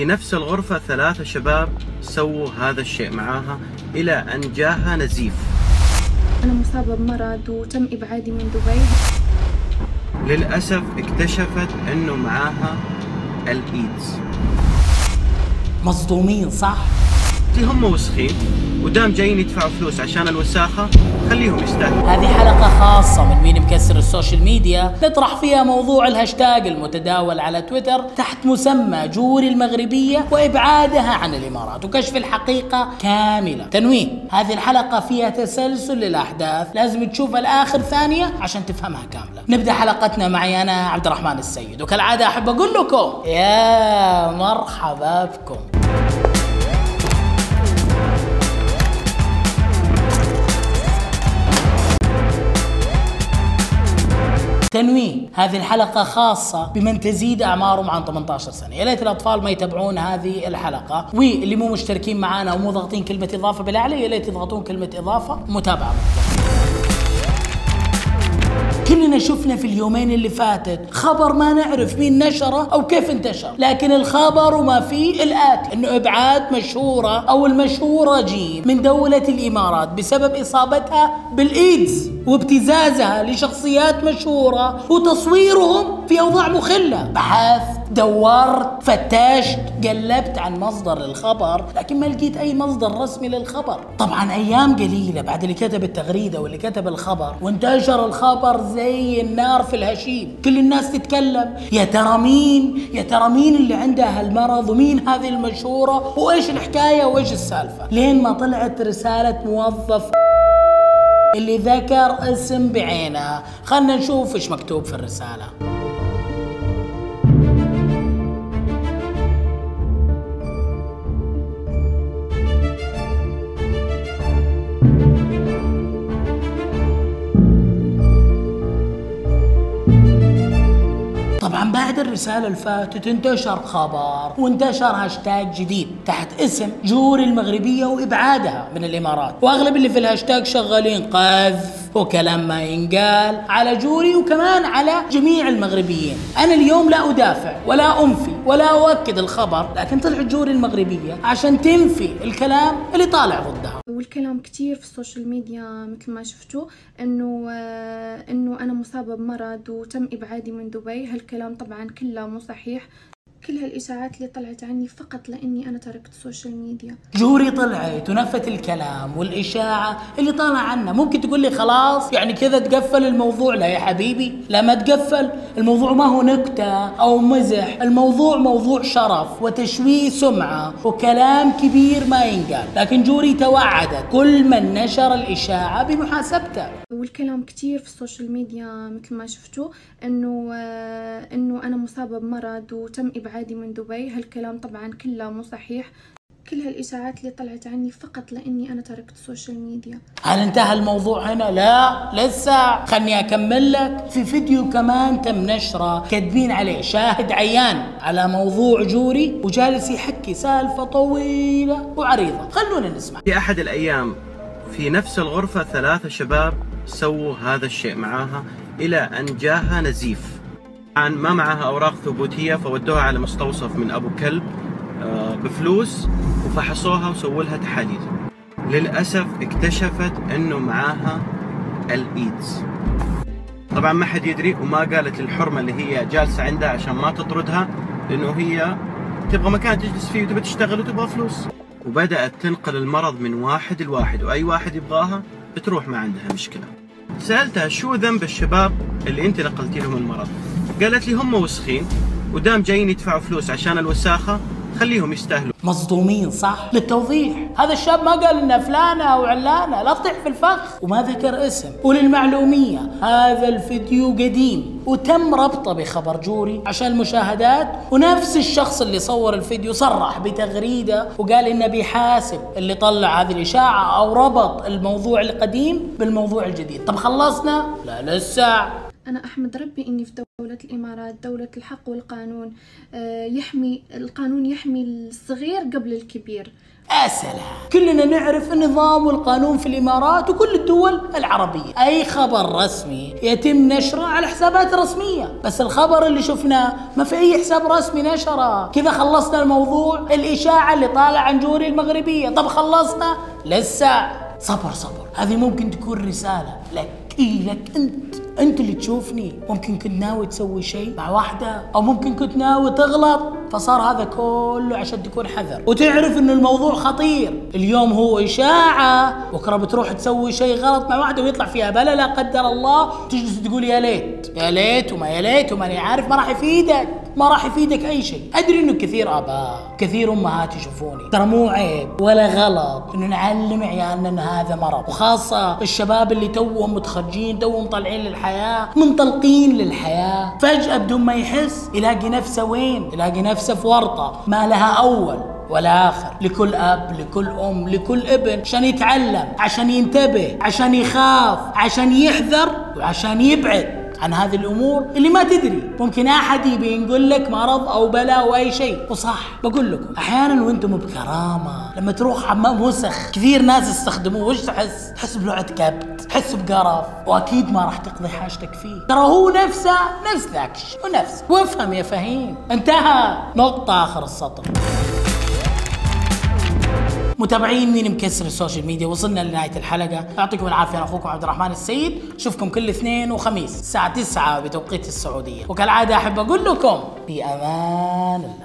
في نفس الغرفة ثلاثة شباب سووا هذا الشيء معاها إلى أن جاها نزيف. أنا مصابة بمرض وتم إبعادي من دبي. للأسف اكتشفت أنه معاها الإيدز. مصدومين صح؟ هم وسخين ودام جايين يدفعوا فلوس عشان الوساخة خليهم يستاهلوا. هذه حلقة خاصة من مين مكسر ال social media؟ نطرح فيها موضوع الهاشتاج المتداول على تويتر تحت مسمى جوري المغربية وإبعادها عن الإمارات وكشف الحقيقة كاملة. تنويه هذه الحلقة فيها تسلسل للأحداث لازم تشوفها الآخر ثانية عشان تفهمها كاملة. نبدأ حلقتنا معي أنا عبد الرحمن السيد وكالعادة أحب أقول لكم يا مرحبا بكم. تنويه هذه الحلقة خاصة بمن تزيد أعمارهم عن 18 سنة. يا ليت الأطفال ما يتابعون هذه الحلقة. واللي مو مشتركين معنا ومو ضاغطين كلمة إضافة بالأعلى يا ليت يضغطون كلمة إضافة. متابعة. كلنا شفنا في اليومين اللي فاتت خبر ما نعرف مين نشره أو كيف انتشر. لكن الخبر وما فيه الاتي إنه إبعاد مشهورة أو المشهورة جيم من دولة الإمارات بسبب إصابتها بالإيدز وابتزازها لشخصيات مشهورة وتصويرهم في أوضاع مخلة. بحثت دورت فتشت قلبت عن مصدر الخبر لكن ما لقيت أي مصدر رسمي للخبر. طبعا أيام قليلة بعد اللي كتب التغريدة واللي كتب الخبر وانتشر الخبر زي النار في الهشيم. كل الناس تتكلم يا ترى مين؟ يا ترى مين اللي عندها هالمرض؟ ومين هذه المشهورة؟ وإيش الحكاية؟ وإيش السالفة؟ لين ما طلعت رسالة موظف اللي ذكر اسم بعينه. خلنا نشوف إيش مكتوب في الرسالة. الرسالة اللي فاتت انتشر خبر وانتشر هاشتاج جديد تحت اسم جوري المغربية وإبعادها من الإمارات. وأغلب اللي في الهاشتاج شغالين قذف وكلام ما ينقال على جوري وكمان على جميع المغربيين. أنا اليوم لا أدافع ولا أنفي ولا أؤكد الخبر لكن طلعت جوري المغربية عشان تنفي الكلام اللي طالع ضدها. والكلام كتير في ال social media مثل ما شفتوا إنه أنا مصابة بمرض وتم إبعادي من دبي. هالكلام طبعا كله مو صحيح. كل هالإشاعات اللي طلعت عني فقط لإني أنا تركت ال social media جوري طلعت ونفت الكلام والإشاعة اللي طالع عنه ممكن تقول لي خلاص يعني كذا تقفل الموضوع؟ لا يا حبيبي لا ما تقفل. الموضوع ما هو نكتة أو مزح. الموضوع موضوع شرف وتشويه سمعة وكلام كبير ما ينقال. لكن جوري توعدت كل من نشر الإشاعة بمحاسبته. والكلام كتير في ال social media مثل ما شفتوا إنه آه، إنه أنا مصابة بمرض وتم ابعادي من دبي. هالكلام طبعا كله مو صحيح. كل هالإشاعات اللي طلعت عني فقط لإني أنا تركت ال social media هل انتهى الموضوع هنا؟ لا لسه. خلني أكمل لك. في فيديو كمان تم نشره كاتبين عليه شاهد عيان على موضوع جوري وجالس يحكي سالفة طويلة وعريضة. خلونا نسمع. في أحد الأيام في نفس الغرفة ثلاثة شباب سووا هذا الشيء معاها إلى أن جاها نزيف. طبعا ما معها أوراق ثبوتية فودوها على مستوصف من أبو كلب آه، بفلوس وفحصوها وسووا لها تحاليل. للأسف اكتشفت أنه معاها الإيدز. طبعا ما حد يدري وما قالت للحرمة اللي هي جالسة عندها عشان ما تطردها لأنه هي تبغى مكان تجلس فيه وتبغى تشتغل وتبغى فلوس. وبدأت تنقل المرض من واحد لواحد وأي واحد يبغاها بتروح ما عندها مشكلة. سألتها شو ذنب الشباب اللي أنت نقلتي لهم المرض؟ قالت لي هم وسخين ودام جايين يدفعوا فلوس عشان الوساخة خليهم يستاهلوا. مصدومين صح؟ للتوضيح. هذا الشاب ما قال انه فلانة أو علانة لا تطيح في الفخ. وما ذكر اسم. وللمعلومية هذا الفيديو قديم وتم ربطه بخبر جوري عشان المشاهدات. ونفس الشخص اللي صور الفيديو صرح بتغريدة وقال إنه بيحاسب اللي طلع هذه الإشاعة أو ربط الموضوع القديم بالموضوع الجديد. طب خلصنا؟ لا لسه أنا أحمد ربي إني في دولة الإمارات دولة الحق والقانون. آه، يحمي القانون يحمي الصغير قبل الكبير. يا سلام. كلنا نعرف النظام والقانون في الإمارات وكل الدول العربية. أي خبر رسمي يتم نشره على حسابات رسمية. بس الخبر اللي شفناه ما في أي حساب رسمي نشره. كذا خلصنا الموضوع الإشاعة اللي طالع عن جوري المغربية. طب خلصنا؟ لسه. صبر صبر. هذه ممكن تكون رسالة لك. إيه لك أنت أنت اللي تشوفني. ممكن كنت ناوي تسوي شيء مع واحدة أو ممكن كنت ناوي تغلط فصار هذا كله عشان تكون حذر. وتعرف إنه الموضوع خطير. اليوم هو إشاعة بكرة بتروح تسوي شيء غلط مع واحدة ويطلع فيها بلا لا قدر الله. تجلس تقول يا ليت يا ليت وما يا ليت وماني عارف ما راح يفيدك. ما راح يفيدك أي شيء. أدري إنه كثير آباء كثير أمهات يشوفوني. ترى مو عيب ولا غلط إنه نعلم عيالنا إن هذا مرض. وخاصة الشباب اللي توهم متخرجين توهم طالعين للحياة منطلقين للحياة. فجأة بدون ما يحس يلاقي نفسه وين؟ يلاقي نفسه في ورطة. ما لها أول ولا آخر. لكل أب لكل أم لكل ابن. عشان يتعلم عشان ينتبه عشان يخاف عشان يحذر وعشان يبعد. عن هذه الأمور اللي ما تدري. ممكن أحد يبي يقول لك مرض أو بلاء أو أي شيء. وصح بقول لكم أحيانا وأنتم بكرامة. لما تروح حمام وسخ كثير ناس يستخدموه. وش تحس؟ تحس بلوعه كبت تحس بقرف. وأكيد ما راح تقضي حاجتك فيه. ترى هو نفسه نفس ذاك الشيء ونفس وافهم يا فهيم. انتهى. نقطة آخر السطر. متابعين مين مكسر ال social media؟ وصلنا لنهاية الحلقة. يعطيكم العافية. أخوكم عبد الرحمن السيد. أشوفكم كل اثنين وخميس الساعة 9 بتوقيت السعودية. وكالعادة أحب أقول لكم في أمان الله.